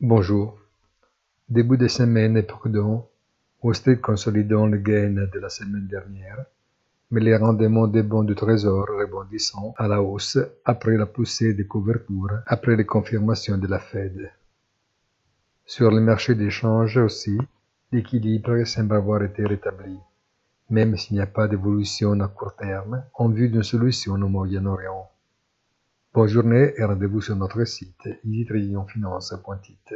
Bonjour. Début de semaine prudent, Street consolidant le gain de la semaine dernière, mais les rendements des bons du trésor rebondissant à la hausse après la poussée des couvertures après les confirmations de la Fed. Sur le marché d'échange aussi, l'équilibre semble avoir été rétabli, même s'il n'y a pas d'évolution à court terme en vue d'une solution au Moyen-Orient. Bonne journée et rendez-vous sur notre site easytradingfinance.it.